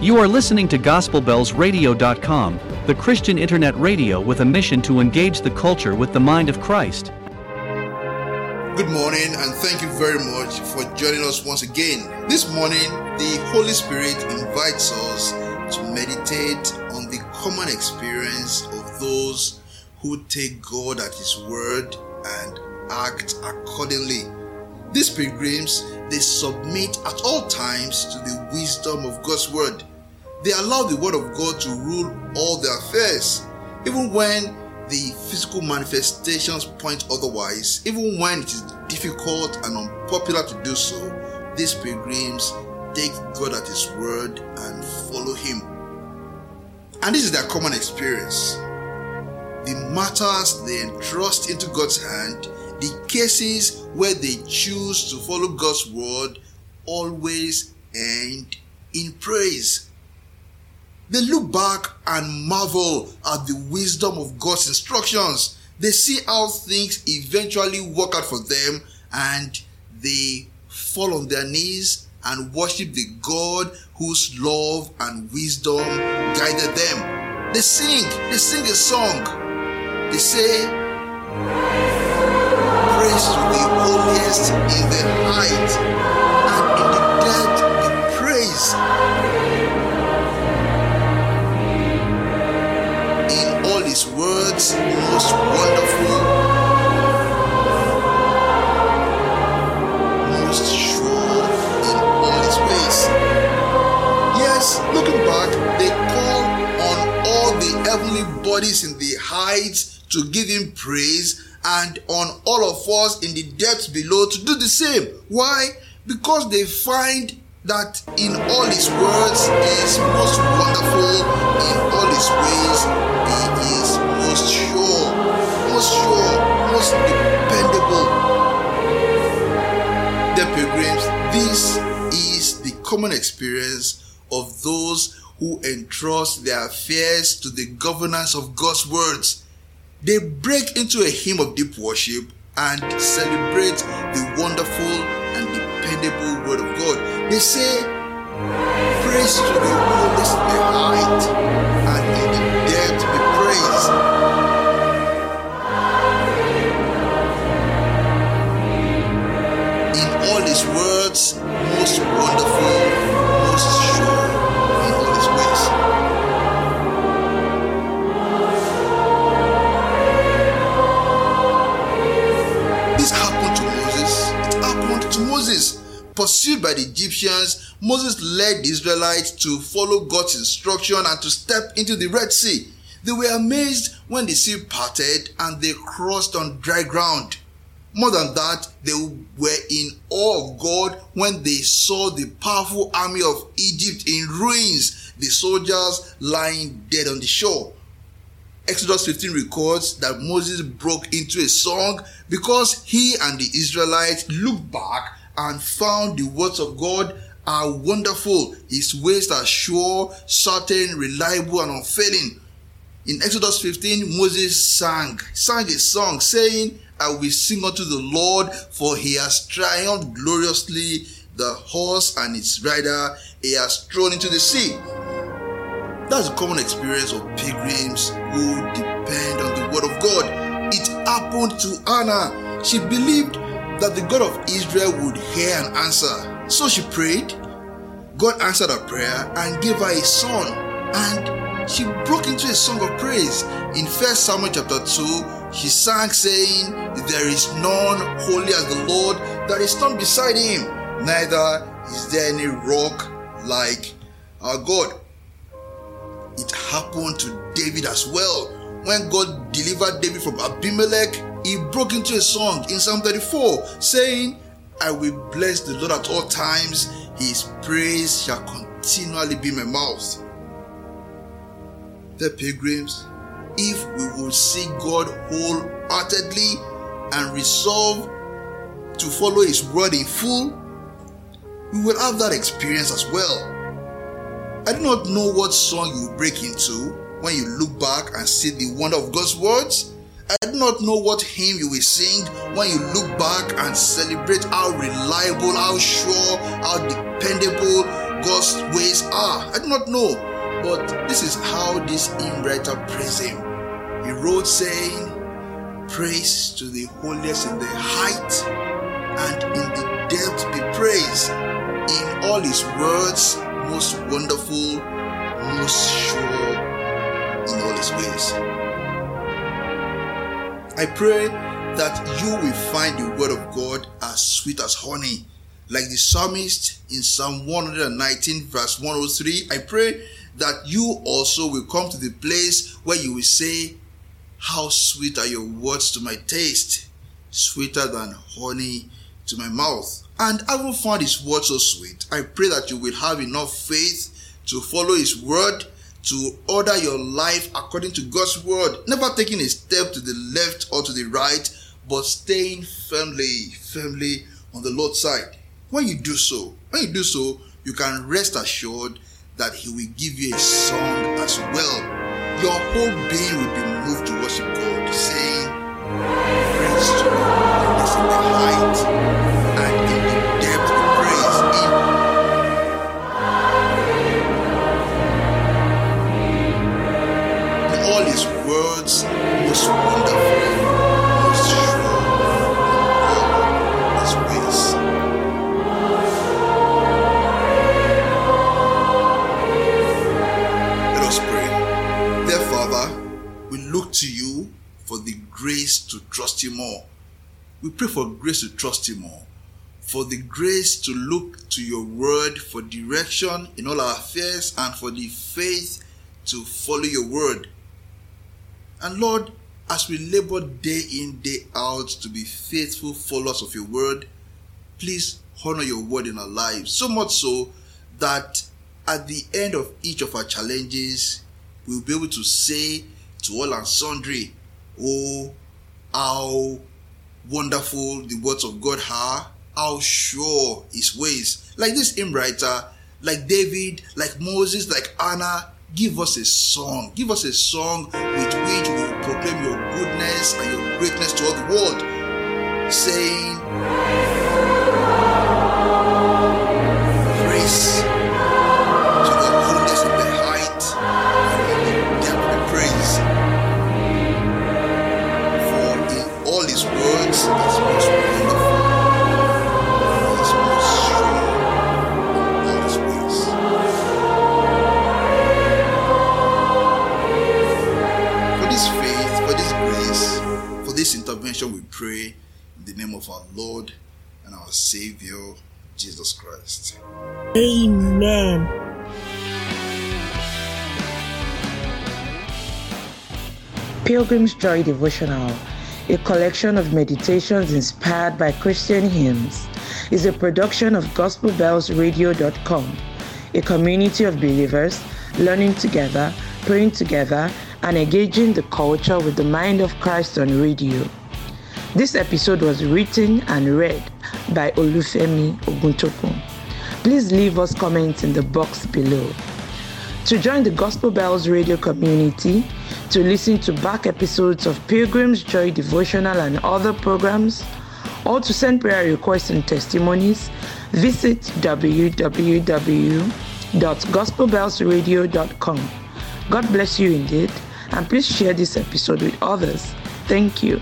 You are listening to GospelBellsRadio.com, the Christian internet radio with a mission to engage the culture with the mind of Christ. Good morning, and thank you very much for joining us once again. This morning, the Holy Spirit invites us to meditate on the common experience of those who take God at His word and act accordingly. These pilgrims, they submit at all times to the wisdom of God's word. They allow the word of God to rule all their affairs, even when the physical manifestations point otherwise, even when it is difficult and unpopular to do so. These pilgrims take God at His word and follow Him. And this is their common experience. The matters they entrust into God's hand, the cases where they choose to follow God's word, always end in praise. They look back and marvel at the wisdom of God's instructions. They see how things eventually work out for them and they fall on their knees and worship the God whose love and wisdom guided them. They sing, they sing a song. They say, Praise to the holiest in the height, and in the depth the praise. In all his words, most wonderful, most sure in all his ways. Yes, looking back, they call on all the heavenly bodies in the heights to give him praise and on all of us in the depths below to do the same. Why? Because they find that in all his words he is most wonderful, in all his ways he is most sure, most sure, most dependable. The pilgrims, this is the common experience of those who entrust their affairs to the governance of God's words. They break into a hymn of deep worship and celebrate the wonderful and dependable word of God. They say, Praise to the in the height Pursued by the Egyptians, Moses led the Israelites to follow God's instruction and to step into the Red Sea. They were amazed when the sea parted and they crossed on dry ground. More than that, they were in awe of God when they saw the powerful army of Egypt in ruins, the soldiers lying dead on the shore. Exodus 15 records that Moses broke into a song because he and the Israelites looked back and found the words of God are wonderful. His ways are sure, certain, reliable, and unfailing. In Exodus 15, Moses sang, sang a song saying, I will sing unto the Lord, for he has triumphed gloriously. The horse and its rider he has thrown into the sea. That's a common experience of pilgrims who depend on the word of God. It happened to Anna. She believed that the God of Israel would hear and answer. So she prayed. God answered her prayer and gave her a son. And she broke into a song of praise. In 1 Samuel chapter 2, she sang saying, There is none holy as the Lord, there is none beside him, neither is there any rock like our God. It happened to David as well. When God delivered David from Abimelech, he broke into a song in Psalm 34 saying, I will bless the Lord at all times, his praise shall continually be my mouth. The pilgrims, if we will seek God wholeheartedly and resolve to follow his word in full, we will have that experience as well. I do not know what song you will break into when you look back and see the wonder of God's words. I do not know what hymn you will sing when you look back and celebrate how reliable, how sure, how dependable God's ways are. I do not know, but this is how this hymn writer praised him. He wrote saying, Praise to the holiest in the height and in the depth be praised. In all his words, most wonderful, most sure in all his ways. I pray that you will find the word of God as sweet as honey. Like the psalmist in Psalm 119, verse 103, I pray that you also will come to the place where you will say, How sweet are your words to my taste, sweeter than honey to my mouth. And having found his word so sweet, I pray that you will have enough faith to follow his word, to order your life according to God's word, never taking a step to the left or to the right, but staying firmly, firmly on the Lord's side. When you do so, when you do so, you can rest assured that He will give you a song as well. Your whole being will be moved to worship God, saying, Praise to God, in the height trust you more. We pray for grace to trust you more, for the grace to look to your word for direction in all our affairs, and for the faith to follow your word. And Lord, as we labor day in, day out to be faithful followers of your word, please honor your word in our lives. So much so that at the end of each of our challenges, we'll be able to say to all and sundry, Oh, how wonderful the words of God are, how sure his ways. Like this hymn writer, like David, like Moses, like Anna, give us a song. Give us a song with which we will proclaim your goodness and your greatness to all the world, saying, Savior, Jesus Christ. Amen. Pilgrim's Joy Devotional, a collection of meditations inspired by Christian hymns, is a production of GospelBellsRadio.com, a community of believers learning together, praying together, and engaging the culture with the mind of Christ on radio. This episode was written and read by Olufemi Oguntokun. Please leave us comments in the box below. To join the Gospel Bells radio community, to listen to back episodes of Pilgrim's Joy Devotional and other programs, or to send prayer requests and testimonies, visit www.gospelbellsradio.com. God bless you indeed, and please share this episode with others. Thank you.